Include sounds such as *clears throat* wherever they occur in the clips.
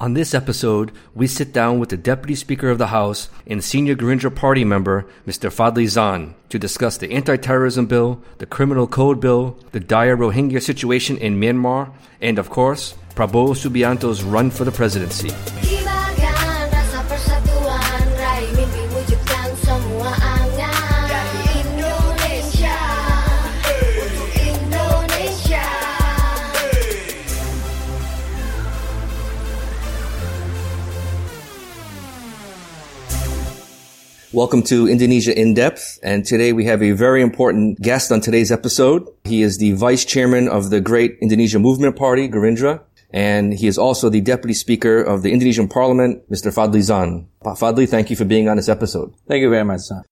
On this episode, we sit down with the Deputy Speaker of the House and senior Gerindra Party member, Mr. Fadli Zon, to discuss the anti-terrorism bill, the criminal code bill, the dire Rohingya situation in Myanmar, and of course, Prabowo Subianto's run for the presidency. Welcome to Indonesia in Depth, and today we have a very important guest on today's episode. He is the Vice Chairman of the Great Indonesia Movement Party, Gerindra, and he is also the Deputy Speaker of the Indonesian Parliament, Mr. Fadli Zon. Fadli, thank you for being on this episode. Thank you very much, sir.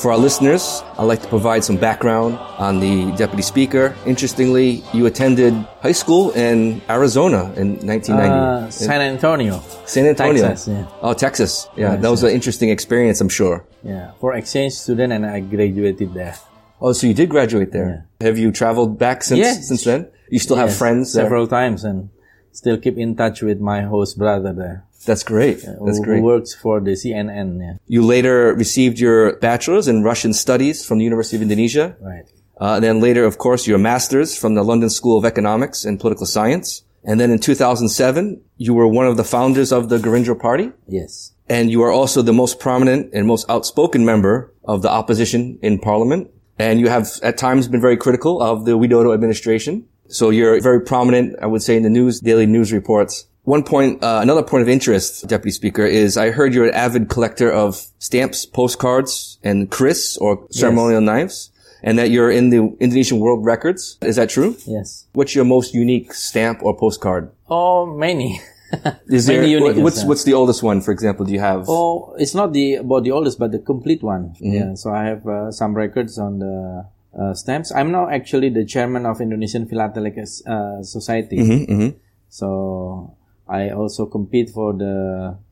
For our listeners, I'd like to provide some background on the Deputy Speaker. Interestingly, you attended high school in Arizona in 1990. Uh, San Antonio. San Antonio. Texas, yeah. Oh, Texas. Yeah, Yes, that was yeah. an interesting experience, I'm sure. Yeah, for exchange student, and I graduated there. Oh, so you did graduate there. Have you traveled back since Yes. since then? You still have friends there? several times, and still keep in touch with my host brother there. That's great. That's who, great. Who works for the CNN. Yeah, You later received your bachelor's in Russian studies from the University of Indonesia. right. Uh, and then later, of course, your master's from the London School of Economics and Political Science. And then in 2007, you were one of the founders of the Gerindra Party. Yes. And you are also the most prominent and most outspoken member of the opposition in parliament. And you have at times been very critical of the Widodo administration. So you're very prominent, I would say, in the news, daily news reports. One point, uh, another point of interest, Deputy Speaker, is I heard you're an avid collector of stamps, postcards, and kris, or ceremonial knives, and that you're in the Indonesian World Records. Is that true? Yes. What's your most unique stamp or postcard? Oh, many. *laughs* Is there, Many unique, what's, yes, what's the oldest one, for example, do you have? Oh, it's not the about the oldest, but the complete one. Mm-hmm. Yeah. So I have uh, some records on the uh, stamps. I'm now actually the chairman of Indonesian Philatelic uh, Society. Mm-hmm, So I also compete for the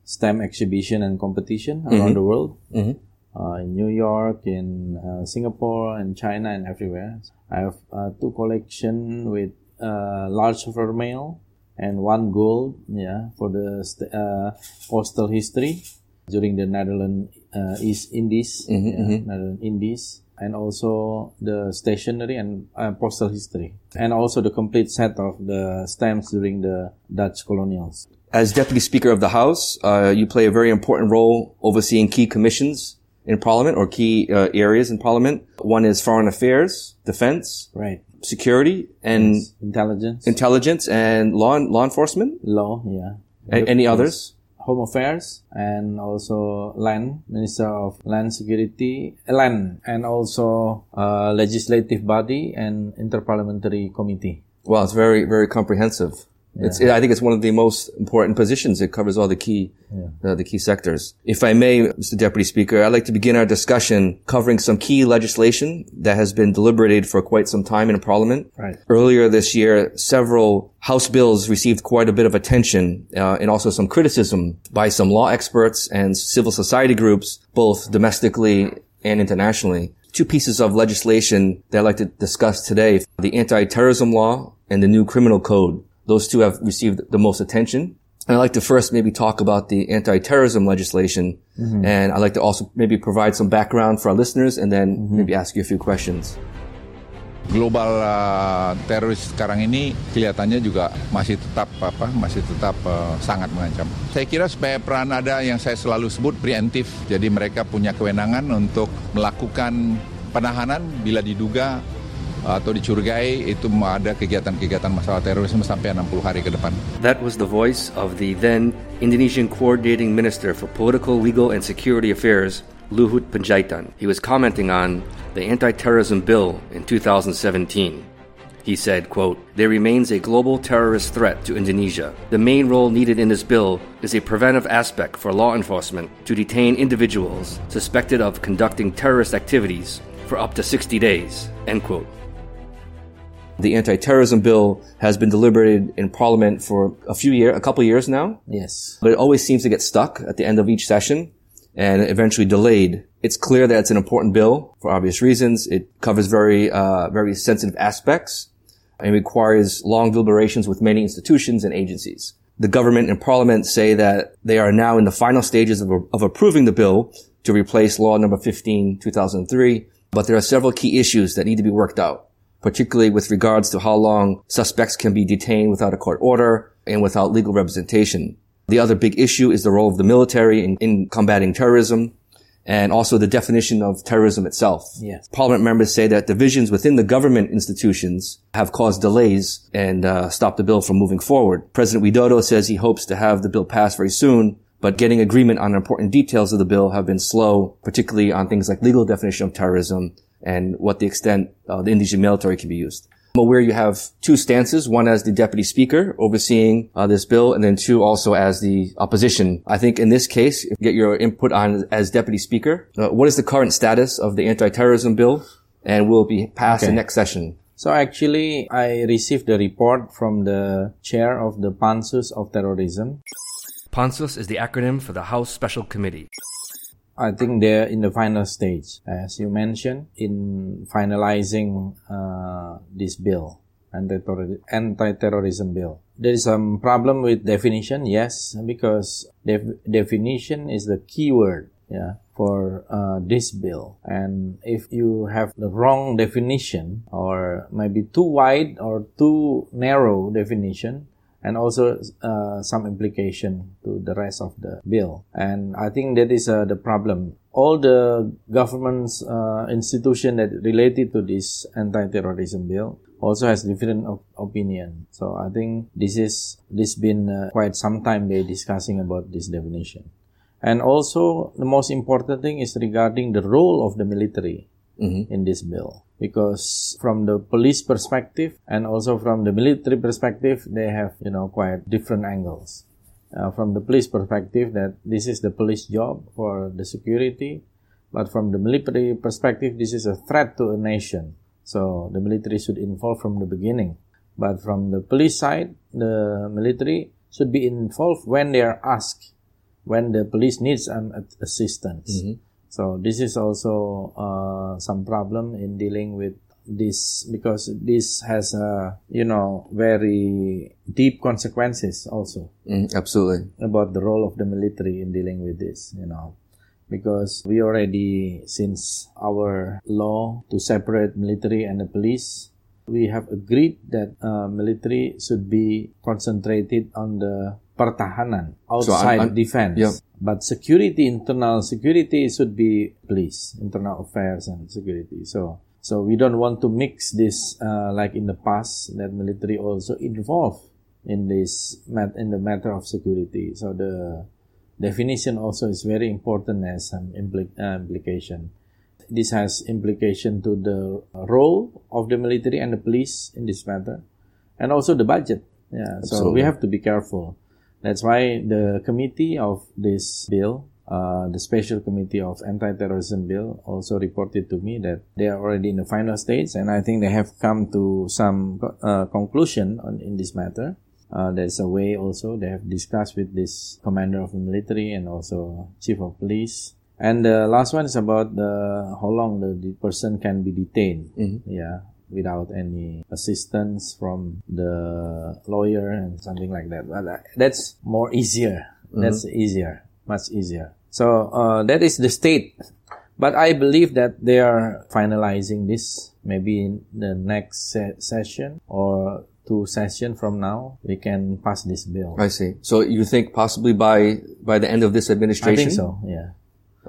stamp exhibition and competition Mm-hmm. around the world. Uh, in New York, in uh, Singapore, and China, and everywhere. I have uh, two collection with uh, large vermeil and one gold, yeah, for the st- uh, postal history during the Netherlands uh, East Indies, yeah, Netherlands Indies, and also the stationery and uh, postal history, and also the complete set of the stamps during the Dutch colonials. As Deputy Speaker of the House, uh, you play a very important role overseeing key commissions in Parliament or key uh, areas in Parliament. One is Foreign Affairs, Defense, Right. Security, and Intelligence, Intelligence and Law law enforcement. law, yeah. A- any others? Home Affairs and also Land, Minister of Land Security, uh, Land, and also uh, Legislative Body and Interparliamentary Committee. Well, it's very very comprehensive. It's I think it's one of the most important positions. It covers all the key uh, the key sectors. If I may, Mr. Deputy Speaker, I'd like to begin our discussion covering some key legislation that has been deliberated for quite some time in Parliament. Right. Earlier this year, several House bills received quite a bit of attention uh, and also some criticism by some law experts and civil society groups, both domestically and internationally. Two pieces of legislation that I'd like to discuss today, the anti-terrorism law and the new criminal code. Those two have received the most attention. And I'd like to first maybe talk about the anti-terrorism legislation. And I'd like to also maybe provide some background for our listeners and then maybe ask you a few questions. global uh, teroris sekarang ini kelihatannya juga masih tetap apa masih tetap uh, sangat mengancam. Saya kira supaya peran ada yang saya selalu sebut preemptif. Jadi mereka punya kewenangan untuk melakukan penahanan bila diduga atau dicurigai itu ada kegiatan-kegiatan masalah terorisme sampai 60 hari ke depan. That was the voice of the then Indonesian Coordinating Minister for Political, Legal, and Security Affairs, Luhut Panjaitan. He was commenting on the anti-terrorism bill in 2017. He said, quote, There remains a global terrorist threat to Indonesia. The main role needed in this bill is a preventive aspect for law enforcement to detain individuals suspected of conducting terrorist activities for up to 60 days, end quote. The anti-terrorism bill has been deliberated in Parliament for a few years, a couple years now, Yes. but it always seems to get stuck at the end of each session and eventually delayed. It's clear that it's an important bill for obvious reasons. It covers very, uh, very sensitive aspects and requires long deliberations with many institutions and agencies. The government and parliament say that they are now in the final stages of, of approving the bill to replace law number 15, 2003, but there are several key issues that need to be worked out, particularly with regards to how long suspects can be detained without a court order and without legal representation. The other big issue is the role of the military in, in combating terrorism and also the definition of terrorism itself. Yes. Parliament members say that divisions within the government institutions have caused delays and uh, stopped the bill from moving forward. President Widodo says he hopes to have the bill passed very soon, but getting agreement on important details of the bill have been slow, particularly on things like legal definition of terrorism and what the extent uh, the Indonesian military can be used. I'm aware you have two stances, one as the deputy speaker overseeing uh, this bill, and then two also as the opposition. I think in this case, if you get your input on as deputy speaker. Uh, what is the current status of the anti-terrorism bill, and will it be passed Okay. in next session? So actually, I received the report from the chair of the Pansus of Terrorism. PANSUS is the acronym for the House Special Committee. I think they're in the final stage, as you mentioned, in finalizing uh, this bill, anti-terror- anti-terrorism bill. There is some problem with definition, yes, because def- definition is the key word, yeah, for uh, this bill. And if you have the wrong definition, or maybe too wide or too narrow definition, and also uh, some implication to the rest of the bill. And I think that is uh, the problem. All the government's uh, institution that related to this anti-terrorism bill also has different op- opinion. So I think this is this been uh, quite some time they discussing about this definition. And also the most important thing is regarding the role of the military in this bill. Because from the police perspective and also from the military perspective they have you know quite different angles. Uh, from the police perspective that this is the police job for the security but from the military perspective this is a threat to a nation. So the military should involve from the beginning. But from the police side the military should be involved when they are asked when the police needs an assistance so this is also uh, some problem in dealing with this because this has uh, you know very deep consequences also Mm, absolutely. about the role of the military in dealing with this you know because we already since our law to separate military and the police we have agreed that uh, military should be concentrated on the pertahanan So, outside I'm- I'm- defense yeah. But security internal security should be police internal affairs and security. So so we don't want to mix this uh, like in the past that military also involved in this mat- in the matter of security. So the definition also is very important as an uh, implication. This has implication to the role of the military and the police in this matter and also the budget. Yeah so Absolutely. we have to be careful that's why the committee of this bill uh, the special committee of anti-terrorism bill also reported to me that they are already in the final stage and i think they have come to some uh, conclusion on, in this matter. Uh, there's a way also they have discussed with this commander of the military and also chief of police. And the last one is about the how long the, the person can be detained. Yeah without any assistance from the lawyer and something like that but uh, that's more easier that's easier much easier so uh, that is the state but I believe that they are finalizing this maybe in the next se- session or two session from now we can pass this bill. I see. So you think possibly by by the end of this administration? I think so. Yeah,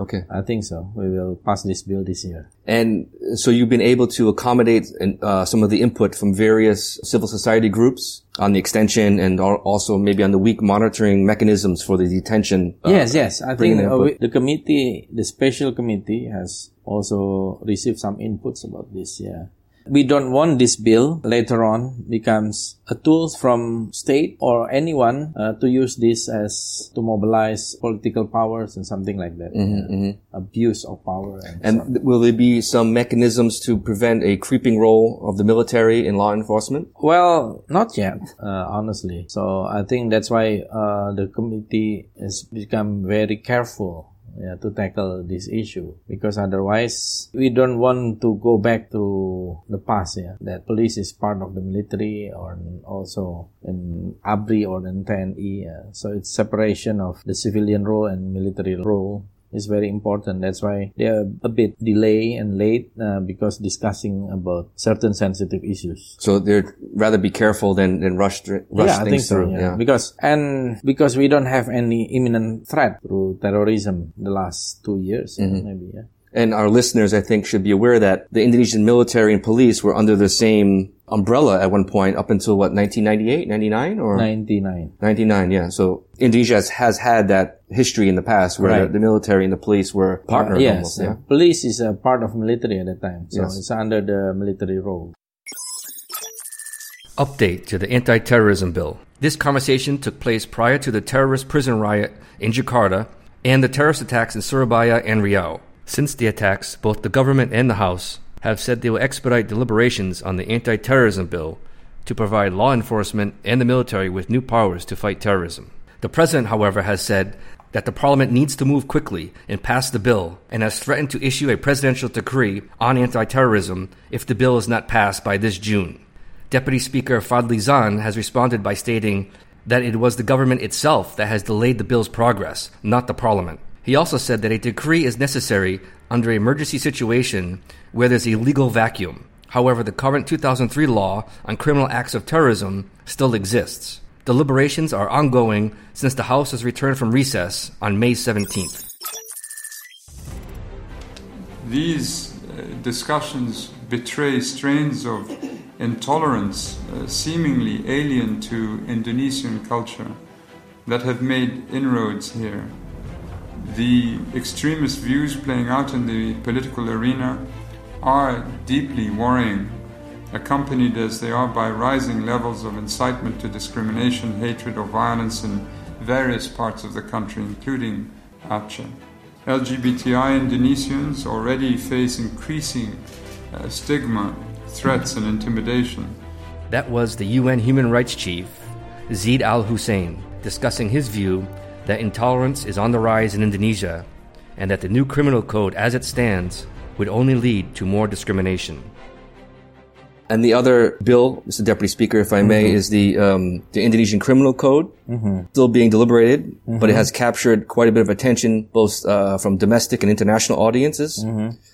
Okay. I think so. We will pass this bill this year. And so you've been able to accommodate uh, some of the input from various civil society groups on the extension and also maybe on the weak monitoring mechanisms for the detention. uh, yes, yes. I think the uh, we- the committee, the special committee, has also received some inputs about this. Yeah, We don't want this bill later on becomes a tool from state or anyone uh, to use this as to mobilize political powers and something like that. Yeah. Abuse of power. And, And th- will there be some mechanisms to prevent a creeping role of the military in law enforcement? Well, not yet, uh, honestly. So I think that's why uh, the committee has become very careful yeah, to tackle this issue because otherwise we don't want to go back to the past. Yeah, that police is part of the military or also in ABRI or in TNI. Yeah. So it's separation of the civilian role and military role is very important. That's why they are a bit delay and late uh, because discussing about certain sensitive issues. So they'd rather be careful than, than rush, rush yeah, I things so. through. Yeah. because and because we don't have any imminent threat through terrorism the last two years, Mm-hmm. maybe. Yeah. And our listeners, I think, should be aware that the Indonesian military and police were under the same umbrella at one point up until what, 1998, 99 or? Ninety nine. 99, yeah. So Indonesia has, has had that history in the past where Right. the, the military and the police were partners yes, almost, yeah. yeah. police is a part of military at that time, so Yes. it's under the military role. Update to the anti terrorism bill. This conversation took place prior to the terrorist prison riot in Jakarta and the terrorist attacks in Surabaya and Riau. Since the attacks, both the government and the House have said they will expedite deliberations on the anti terrorism bill to provide law enforcement and the military with new powers to fight terrorism. The president, however, has said that the parliament needs to move quickly and pass the bill and has threatened to issue a presidential decree on anti terrorism if the bill is not passed by this June. Deputy Speaker Fadli Zon has responded by stating that it was the government itself that has delayed the bill's progress, not the parliament. He also said that a decree is necessary under emergency situation where there's a legal vacuum. However, the current 2003 law on criminal acts of terrorism still exists. Deliberations are ongoing since the House has returned from recess on May 17th. These uh, discussions betray strains of intolerance uh, seemingly alien to Indonesian culture that have made inroads here. The extremist views playing out in the political arena are deeply worrying, accompanied as they are by rising levels of incitement to discrimination, hatred, or violence in various parts of the country, including Aceh. LGBTI Indonesians already face increasing uh, stigma, threats, and intimidation. That was the UN Human Rights Chief, Zeid Al Hussein, discussing his view that intolerance is on the rise in Indonesia and that the new criminal code as it stands would only lead to more discrimination. And the other bill, Mr. Deputy Speaker, if I may, is the um, the Indonesian Criminal Code, still being deliberated, but it has captured quite a bit of attention both uh, from domestic and international audiences.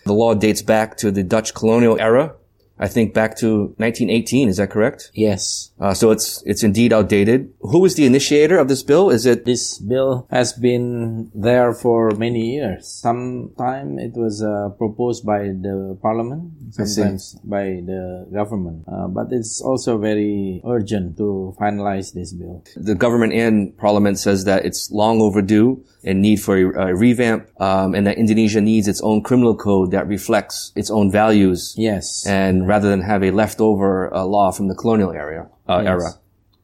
The law dates back to the Dutch colonial era, I think back to 1918. Is that correct? Yes, Uh, so it's it's indeed outdated. Who was the initiator of this bill? Is it this bill has been there for many years. Sometime it was uh, proposed by the parliament, sometimes by the government. Uh, but it's also very urgent to finalize this bill. the government and parliament says that it's long overdue and need for a, a revamp, um, and that Indonesia needs its own criminal code that reflects its own values. Yes. And rather than have a leftover uh, law from the colonial area, uh, Yes. era.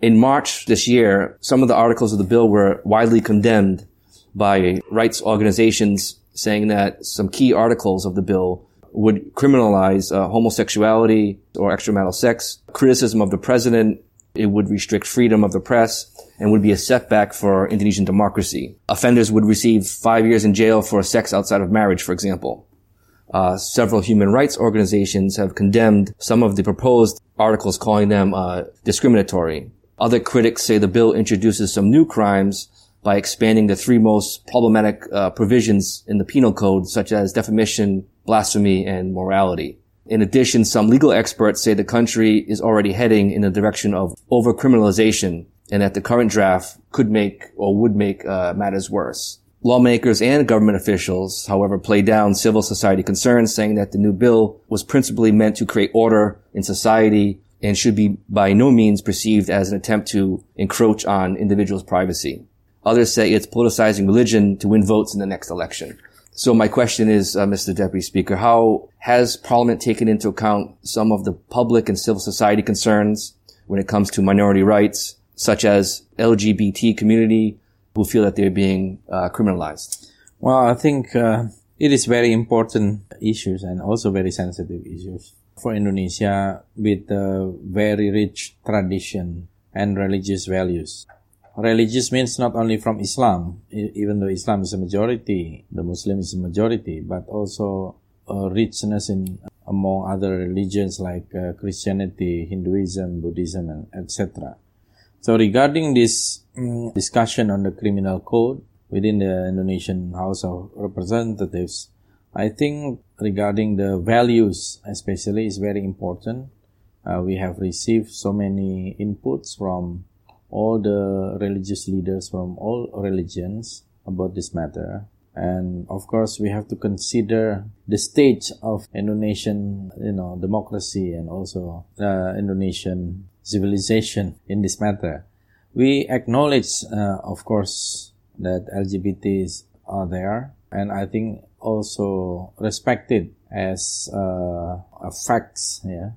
In March this year, some of the articles of the bill were widely condemned by rights organizations saying that some key articles of the bill would criminalize uh, homosexuality or extramarital sex, criticism of the president, it would restrict freedom of the press, and would be a setback for Indonesian democracy. Offenders would receive five years in jail for sex outside of marriage, for example. Uh, several human rights organizations have condemned some of the proposed articles, calling them uh, discriminatory. Other critics say the bill introduces some new crimes by expanding the three most problematic uh, provisions in the penal code, such as defamation, blasphemy, and morality. In addition, some legal experts say the country is already heading in the direction of overcriminalization and that the current draft could make or would make uh, matters worse. Lawmakers and government officials, however, play down civil society concerns, saying that the new bill was principally meant to create order in society and should be by no means perceived as an attempt to encroach on individuals' privacy. Others say it's politicizing religion to win votes in the next election. So my question is, uh, Mr. Deputy Speaker, how has Parliament taken into account some of the public and civil society concerns when it comes to minority rights, such as LGBT community who feel that they're being uh, criminalized? Well, I think uh, it is very important issues and also very sensitive issues for Indonesia with a very rich tradition and religious values. Religious means not only from Islam, even though Islam is a majority, the Muslim is a majority, but also a richness in among other religions like uh, Christianity, Hinduism, Buddhism, etc. So regarding this mm, discussion on the criminal code within the Indonesian House of Representatives, I think regarding the values especially is very important. Uh, we have received so many inputs from all the religious leaders from all religions about this matter. And of course, we have to consider the stage of Indonesian, you know, democracy and also uh, Indonesian civilization in this matter. We acknowledge, uh, of course, that LGBTs are there, and I think also respected as uh, a facts. Yeah,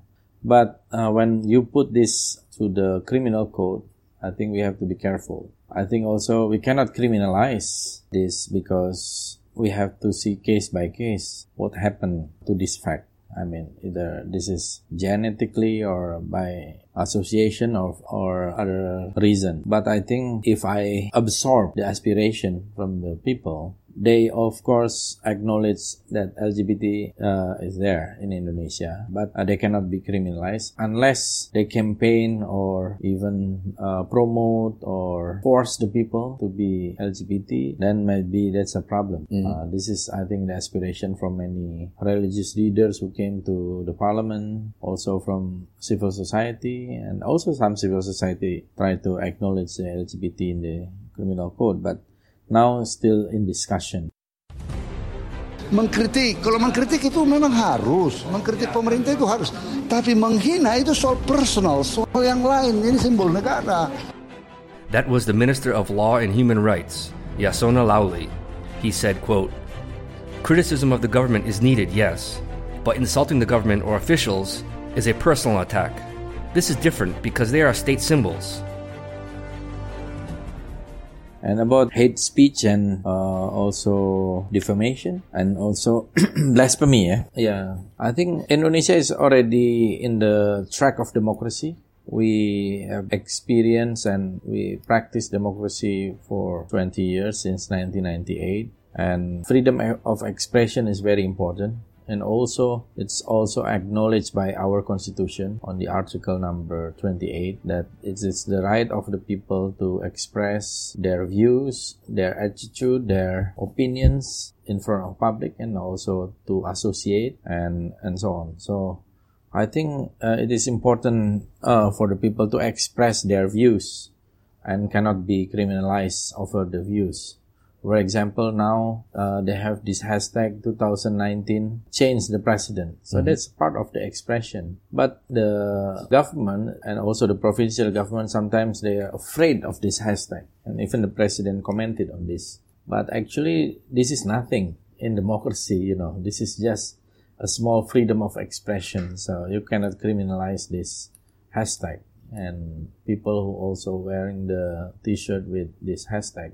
but uh, when you put this to the criminal code, I think we have to be careful. I think also we cannot criminalize this because we have to see case by case what happened to this fact. I mean, either this is genetically or by association or, or other reason. But I think if I absorb the aspiration from the people, they of course acknowledge that LGBT uh, is there in Indonesia, but uh, they cannot be criminalized unless they campaign or even uh, promote or force the people to be LGBT. Then maybe that's a problem. Uh, this is, I think, the aspiration from many religious leaders who came to the parliament, also from civil society, and also some civil society try to acknowledge the LGBT in the criminal code, but now still in discussion. mengkritik. Kalau mengkritik itu memang harus, mengkritik pemerintah itu harus. Tapi menghina itu soal personal, soal yang lain. Ini simbol negara. That was the Minister of Law and Human Rights, Yasonna Laoly. He said, quote, Criticism of the government is needed, yes, but insulting the government or officials is a personal attack. This is different because they are state symbols. And about hate speech and uh, also defamation and also *clears throat* blasphemy yeah? yeah. I think indonesia is already in the track of democracy. We have experience and we practice democracy for 20 years since 1998 and freedom of expression is very important and also it's also acknowledged by our constitution on the article number 28 that it is the right of the people to express their views their attitude their opinions in front of public and also to associate and and so on. So i think uh, it is important uh, for the people to express their views and cannot be criminalized over the views for example, now uh, they have this hashtag 2019 change the president. So that's part of the expression. But the government and also the provincial government sometimes they are afraid of this hashtag, and even the president commented on this. But actually, this is nothing in democracy. You know, this is just a small freedom of expression. So you cannot criminalize this hashtag. And people who also wearing the T-shirt with this hashtag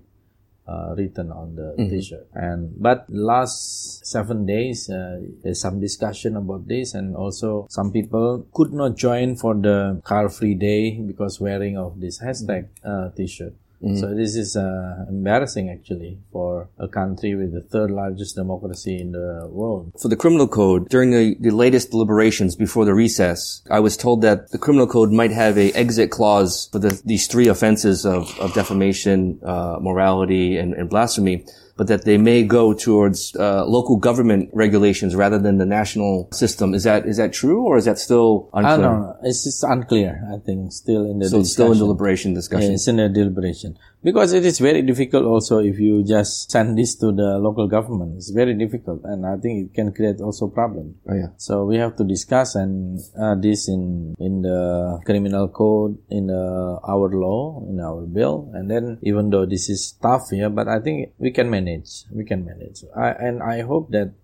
uh, written on the t-shirt and but last seven days uh, there's some discussion about this and also some people could not join for the car free day because wearing of this hashtag uh, t-shirt so this is uh, embarrassing actually for a country with the third largest democracy in the world. For the criminal code, during the, the latest deliberations before the recess, I was told that the criminal code might have a exit clause for the, these three offenses of, of defamation, uh, morality, and, and blasphemy, but that they may go towards uh, local government regulations rather than the national system. Is that is that true, or is that still I unclear? don't know. It's just unclear. I think still in the So it's still in deliberation discussion. Yeah, it's in a deliberation. Because it is very difficult also if you just send this to the local government. It's very difficult and I think it can create also problem. Oh yeah. So we have to discuss and uh, this in in the criminal code, in the, our law, in our bill, and then even though this is tough, yeah, but I think we can manage. We can manage. I, and I hope that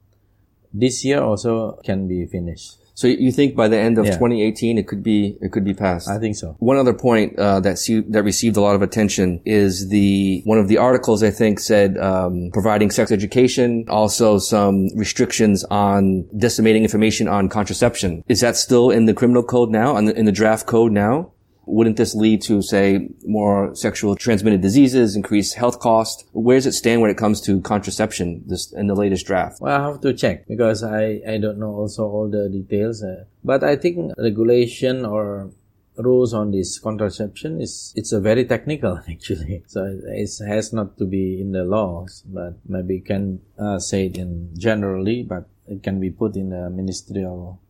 this year also can be finished. So you think by the end of Yeah. 2018 it could be it could be passed? I think so. One other point uh, that see, that received a lot of attention is the one of the articles I think said um, providing sex education, also some restrictions on disseminating information on contraception. Is that still in the criminal code now? In the, in the draft code now? Wouldn't this lead to, say, more sexual transmitted diseases, increased health cost? Where does it stand when it comes to contraception this, in the latest draft? Well, I have to check because I, I don't know also all the details. Uh, but I think regulation or rules on this contraception is it's a very technical *laughs* actually. So it has not to be in the laws, but maybe can uh, say it in generally, but it can be put in the ministerial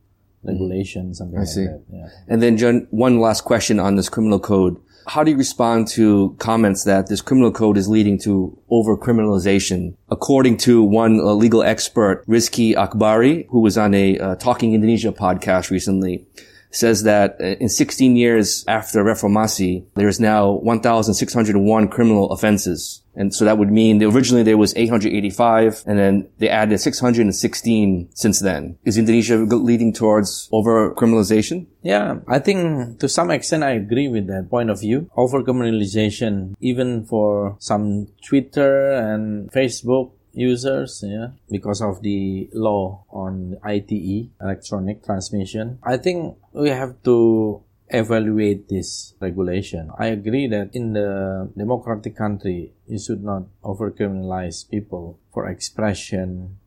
regulation, something like see. that. Yeah. And then, John, one last question on this criminal code. How do you respond to comments that this criminal code is leading to over-criminalization? According to one uh, legal expert, Rizki Akbari, who was on a uh, Talking Indonesia podcast recently, says that uh, in 16 years after Reformasi, there is now 1,601 criminal offenses. And so that would mean originally there was 885 and then they added 616 since then. Is Indonesia leading towards over-criminalization? Yeah, I think to some extent I agree with that point of view. Over criminalization, even for some Twitter and Facebook users, yeah, because of the law on ITE, electronic transmission. I think we have to evaluate this regulation. I agree that in the democratic country, you should not overcriminalize people for expression,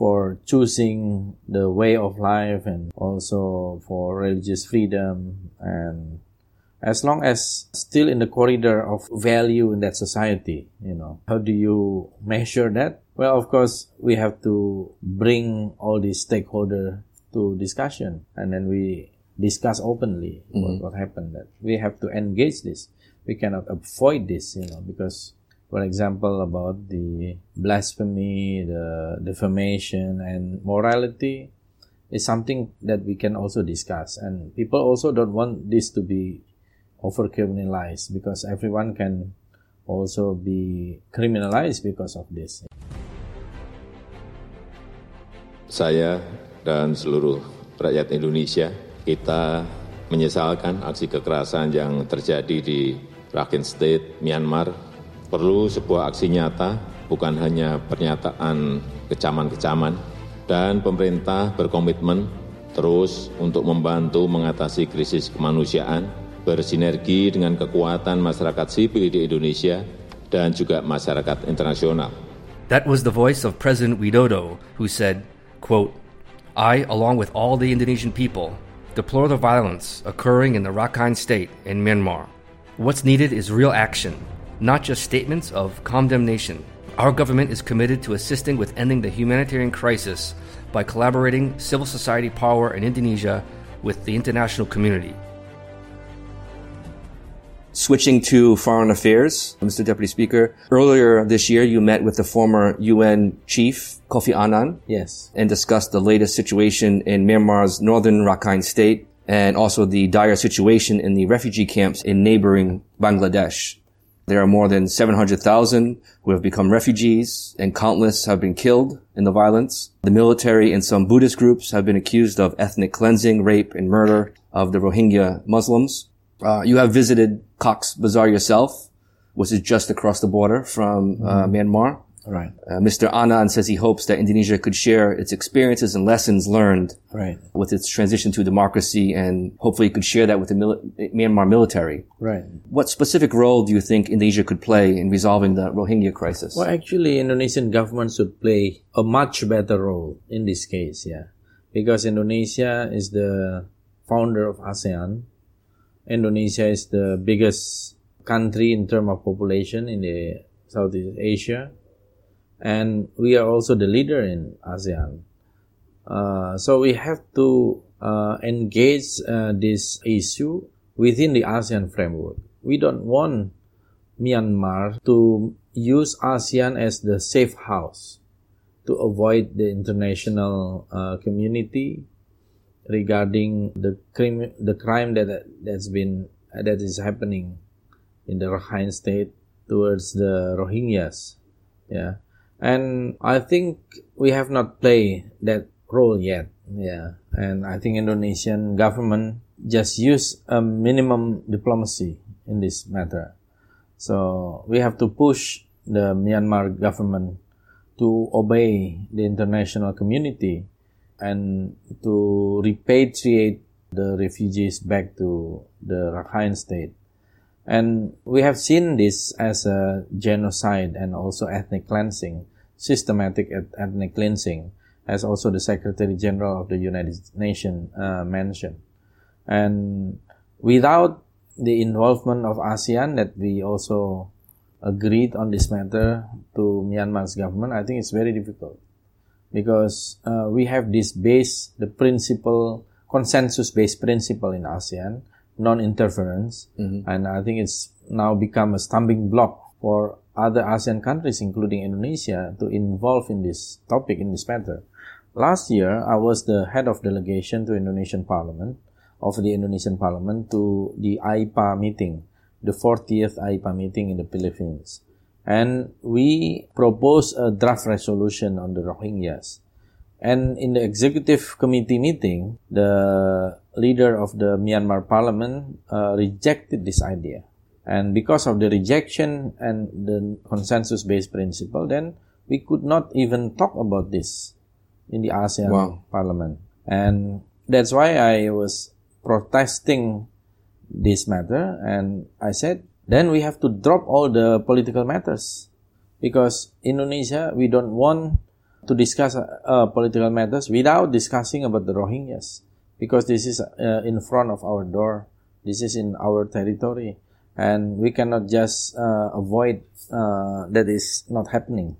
for choosing the way of life and also for religious freedom and as long as still in the corridor of value in that society you know how do you measure that well of course we have to bring all these stakeholders to discussion and then we discuss openly what, mm-hmm. what happened that we have to engage this. We cannot avoid this you know because for example about the blasphemy the defamation and morality is something that we can also discuss. And people also don't want this to be over criminalized because everyone can also be criminalized because of this. Saya dan seluruh rakyat Indonesia, kita menyesalkan aksi kekerasan yang terjadi di Rakhine State, Myanmar. Perlu sebuah aksi nyata, bukan hanya pernyataan kecaman-kecaman. Dan pemerintah berkomitmen terus untuk membantu mengatasi krisis kemanusiaan, bersinergi dengan kekuatan masyarakat sipil di Indonesia dan juga masyarakat internasional. That was the voice of President Widodo, who said, quote, I, along with all the Indonesian people, deplore the violence occurring in the Rakhine State in Myanmar. What's needed is real action, not just statements of condemnation. Our government is committed to assisting with ending the humanitarian crisis by collaborating civil society power in Indonesia with the international community. Switching to foreign affairs, Mr. Deputy Speaker, earlier this year you met with the former UN chief, Kofi Annan, yes and discussed the latest situation in Myanmar's northern Rakhine state and also the dire situation in the refugee camps in neighboring Bangladesh. There are more than 700,000 who have become refugees and countless have been killed in the violence. The military and some Buddhist groups have been accused of ethnic cleansing, rape, and murder of the Rohingya Muslims. Uh, you have visited Cox's Bazar yourself, which is just across the border from uh, Myanmar. right Uh, Mr. Annan says he hopes that Indonesia could share its experiences and lessons learned right with its transition to democracy and hopefully could share that with the mili- Myanmar military. right What specific role do you think Indonesia could play in resolving the Rohingya crisis? Well, actually, Indonesian government should play a much better role in this case, yeah, because Indonesia is the founder of ASEAN. Indonesia is the biggest country in terms of population in the Southeast Asia, and we are also the leader in ASEAN. Uh, so we have to uh, engage uh, this issue within the ASEAN framework. We don't want Myanmar to use ASEAN as the safe house to avoid the international uh, community regarding the crime, the crime that that's been uh, that is happening in the Rakhine State towards the Rohingyas. Yeah, and I think we have not played that role yet. Yeah, and I think Indonesian government just use a minimum diplomacy in this matter. So we have to push the Myanmar government to obey the international community and to repatriate the refugees back to the Rakhine state. And we have seen this as a genocide and also ethnic cleansing, systematic ethnic cleansing, as also the Secretary General of the United Nations uh, mentioned. And without the involvement of ASEAN that we also agreed on this matter to Myanmar's government, I think it's very difficult because uh, we have this base, the principle, consensus-based principle in ASEAN, non-interference, Mm-hmm. and I think it's now become a stumbling block for other ASEAN countries, including Indonesia, to involve in this topic, in this matter. Last year, I was the head of delegation to Indonesian Parliament, of the Indonesian Parliament to the AIPA meeting, the 40th AIPA meeting in the Philippines. And we proposed a draft resolution on the Rohingyas. And in the executive committee meeting, the leader of the Myanmar parliament uh, rejected this idea. And because of the rejection and the consensus based principle, then we could not even talk about this in the ASEAN Wow. parliament. And that's why I was protesting this matter and I said, then we have to drop all the political matters because Indonesia, we don't want to discuss uh, political matters without discussing about the Rohingyas because this is uh, in front of our door. This is in our territory and we cannot just uh, avoid uh, that is not happening.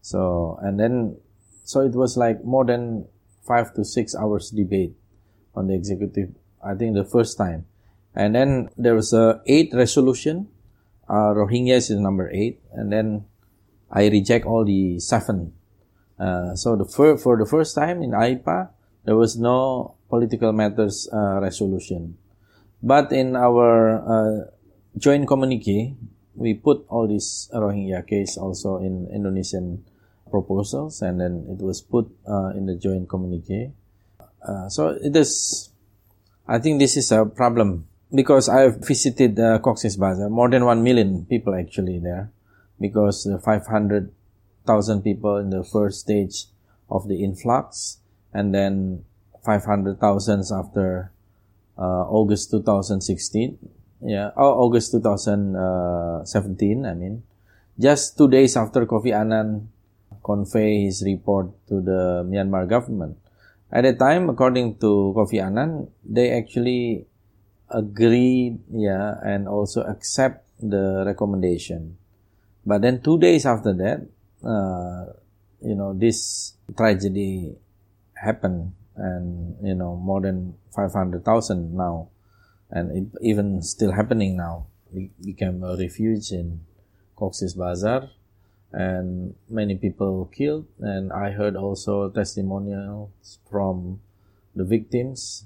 So, and then, so it was like more than five to six hours debate on the executive, I think the first time. And then there was a eight resolution. Uh, Rohingyas is number eight. And then I reject all the seven. Uh, so the fir- for the first time in AIPA, there was no political matters uh, resolution. But in our uh, joint communique, we put all this Rohingya case also in Indonesian proposals, and then it was put uh, in the joint communique. Uh, so it is. I think this is a problem because I've visited uh, Cox's Bazar, more than one million people actually there, because the 500,000 people in the first stage of the influx, and then 500,000 after uh, August 2016. Yeah, oh, August 2017, I mean. Just two days after Kofi Annan convey his report to the Myanmar government. At the time, according to Kofi Annan, they actually agreed, yeah, and also accept the recommendation. But then two days after that, uh, you know, this tragedy happened and, you know, more than 500,000 now and it even still happening now. It became a refuge in Cox's Bazar and many people killed and I heard also testimonials from the victims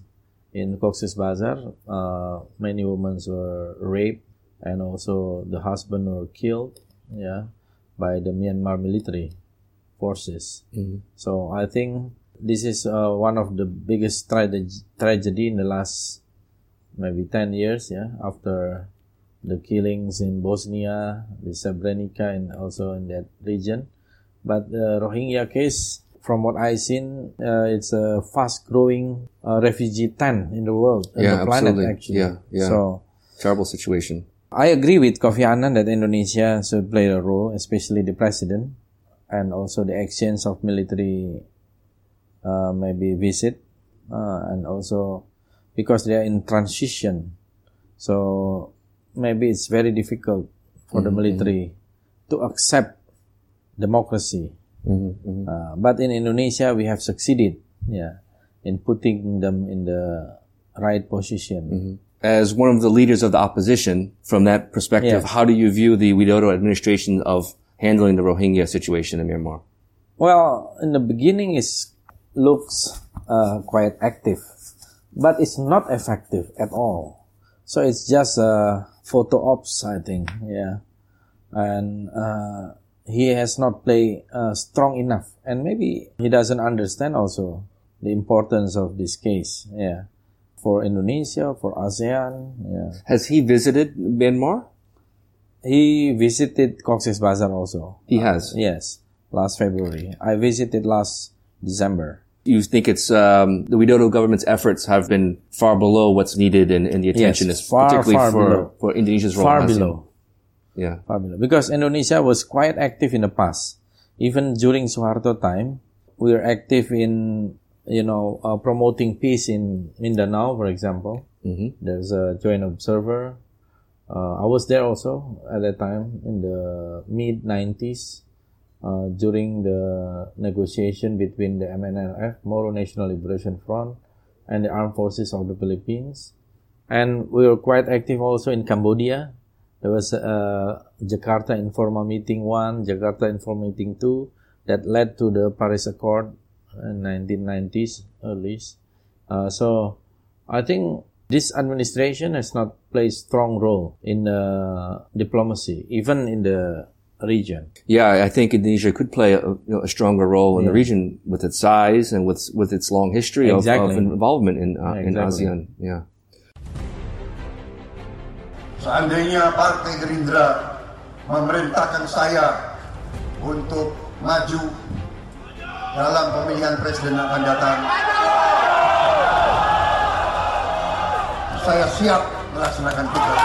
in Cox's Bazar. Uh, many women were raped and also the husband were killed yeah by the Myanmar military forces. So I think this is uh, one of the biggest trage- tragedy in the last maybe 10 years yeah after the killings in Bosnia, the Srebrenica and also in that region. But the Rohingya case from what I seen uh, it's a fast growing uh, refugee tent in the world in Yeah, the planet absolutely. actually. Yeah, yeah. So Terrible situation. I agree with Kofi Annan that Indonesia should play a role, especially the president, and also the exchange of military uh, maybe visit, uh, and also because they are in transition, so maybe it's very difficult for the military to accept democracy. Uh, but in Indonesia, we have succeeded, yeah, in putting them in the right position. as one of the leaders of the opposition, from that perspective, how do you view the Widodo administration of handling the Rohingya situation in Myanmar? Well, in the beginning, it looks uh, quite active, but it's not effective at all. So it's just a photo ops, I think. Yeah, and uh, he has not played uh, strong enough, and maybe he doesn't understand also the importance of this case. Yeah, for Indonesia, for ASEAN. Yeah, Has he visited Myanmar? he visited Cox's Bazar also. He has. Yes, last February. I visited last December. You think it's um, the Widodo government's efforts have been far below what's needed in, in the attention, Yes, is far, particularly far for, below. for Indonesia's role. Far below. Yeah. Below. Because Indonesia was quite active in the past. Even during Suharto time, we were active in, you know, uh, promoting peace in Mindanao, for example. Mhm. There's a joint observer. Uh, I was there also at that time in the mid 90s uh, during the negotiation between the MNLF, Moro National Liberation Front, and the Armed Forces of the Philippines. And we were quite active also in Cambodia. There was a Jakarta Informal Meeting 1, Jakarta Informal Meeting 2 that led to the Paris Accord in 1990s, earliest. Uh, so I think this administration has not played strong role in uh, diplomacy, even in the region. Yeah, I think Indonesia could play a, you know, a stronger role in the region with its size and with with its long history of, of involvement in uh, in Exactly. ASEAN. Yeah. Seandainya Partai Gerindra memerintahkan saya untuk maju dalam pemilihan presiden akan datang, saya siap melaksanakan tugas.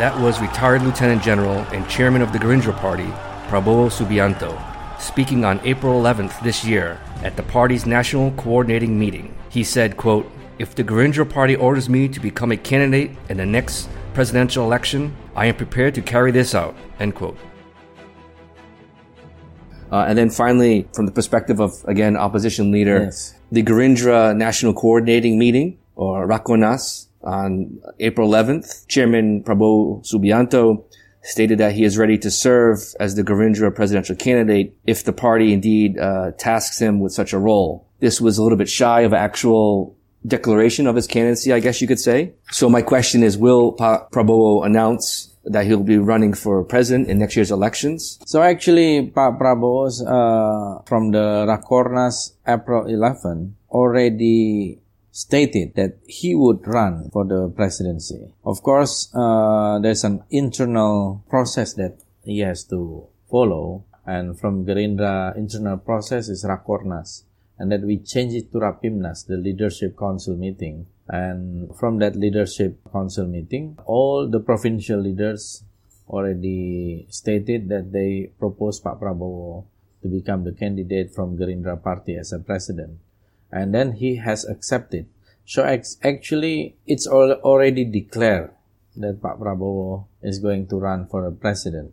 That was retired Lieutenant General and Chairman of the Gerindra Party, Prabowo Subianto, speaking on April 11th this year at the party's national coordinating meeting. He said, quote, If the Gerindra Party orders me to become a candidate in the next presidential election, I am prepared to carry this out, end quote. Uh, and then finally, from the perspective of again opposition leader, Yes. the Gerindra National Coordinating Meeting or Rakornas on April 11th, Chairman Prabowo Subianto stated that he is ready to serve as the Gerindra presidential candidate if the party indeed uh, tasks him with such a role. This was a little bit shy of actual declaration of his candidacy, I guess you could say. So my question is, will pa- Prabowo announce that he'll be running for president in next year's elections? So actually, Pak Prabowo's uh, from the Rakornas April 11 already stated that he would run for the presidency. Of course, uh, there's an internal process that he has to follow, and from Gerindra internal process is Rakornas, and that we change it to Rapimnas, the leadership council meeting. And from that leadership council meeting, all the provincial leaders already stated that they proposed Pak Prabowo to become the candidate from Gerindra party as a president. And then he has accepted. So actually, it's al- already declared that Pak Prabowo is going to run for a president.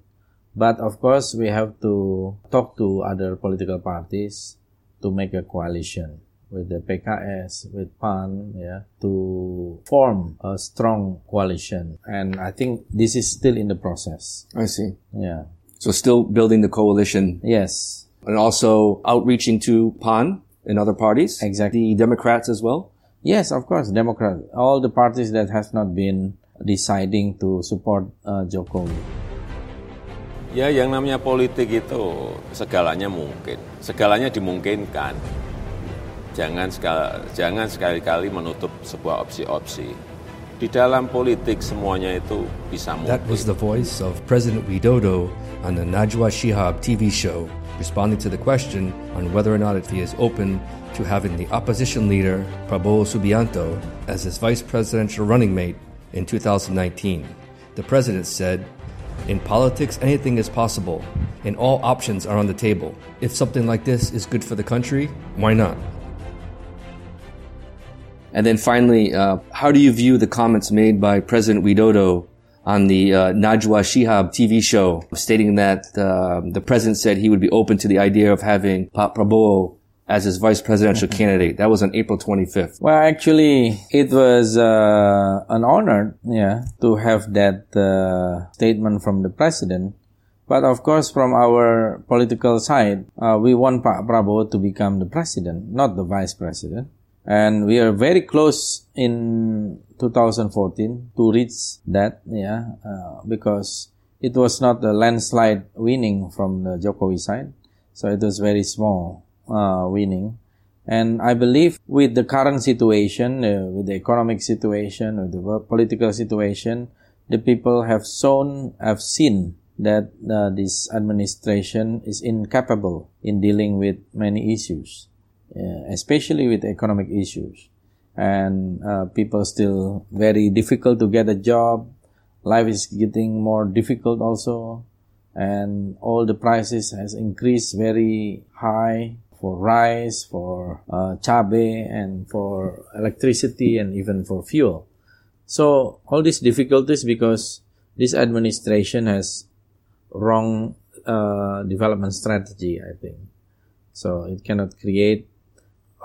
But of course, we have to talk to other political parties to make a coalition with the PKS, with PAN, yeah, to form a strong coalition. And I think this is still in the process. I see. Yeah. So still building the coalition Yes. and also outreaching to PAN and other parties. Exactly. The Democrats as well. Yes, of course, Democrats. All the parties that have not been deciding to support uh, Jokowi. Ya, yang namanya politik itu segalanya mungkin, segalanya dimungkinkan. Jangan sekali, jangan sekali-kali menutup sebuah opsi-opsi. Di dalam politik semuanya itu bisa mungkin. That was the voice of President Widodo on the Najwa Shihab TV show, responding to the question on whether or not if he is open to having the opposition leader, Prabowo Subianto, as his vice presidential running mate in 2019. The president said, In politics, anything is possible, and all options are on the table. If something like this is good for the country, why not? And then finally, uh, how do you view the comments made by President Widodo on the uh, Najwa Shihab TV show, stating that uh, the president said he would be open to the idea of having Pak Prabowo as his vice presidential candidate. That was on April 25th. Well, actually, it was uh, an honor, yeah, to have that uh, statement from the president. But of course, from our political side, uh, we want Pak Prabowo to become the president, not the vice president. And we are very close in 2014 to reach that, yeah, uh, because it was not a landslide winning from the Jokowi side. So it was very small uh, winning. And I believe with the current situation, uh, with the economic situation, with the political situation, the people have shown, have seen that uh, this administration is incapable in dealing with many issues, uh, especially with economic issues. And uh, people still very difficult to get a job. Life is getting more difficult also. And all the prices has increased very high for rice, for uh, cabe, and for electricity, and even for fuel. So all these difficulties because this administration has wrong uh, development strategy, I think. So it cannot create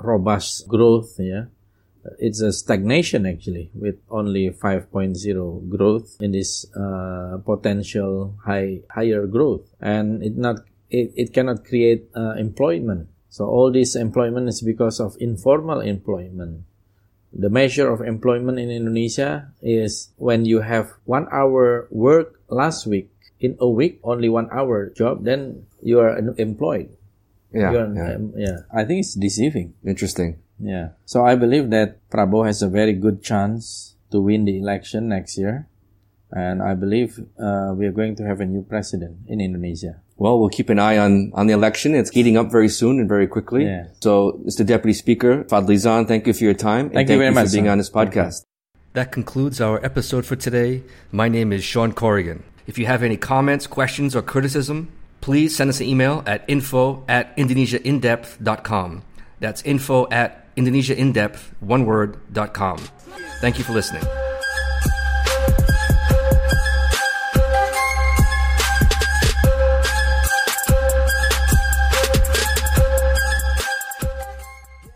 robust growth. Yeah, it's a stagnation actually with only 5.0 growth in this uh, potential high higher growth, and it not it, it cannot create uh, employment. So all this employment is because of informal employment. The measure of employment in Indonesia is when you have one hour work last week in a week, only one hour job, then you are employed. Yeah, You're- yeah. um, yeah. I think it's deceiving. Interesting. Yeah. So I believe that Prabowo has a very good chance to win the election next year. And I believe uh, we are going to have a new president in Indonesia. Well, we'll keep an eye on, on the election. It's heating up very soon and very quickly. Yeah. So, Mr. Deputy Speaker, Fadli Zon, thank you for your time. and Thank you very for much, being sir. on this podcast. That concludes our episode for today. My name is Sean Corrigan. If you have any comments, questions, or criticism, please send us an email at info at indonesiaindepth.com. That's info at indonesiaindepth, one word, dot com. Thank you for listening.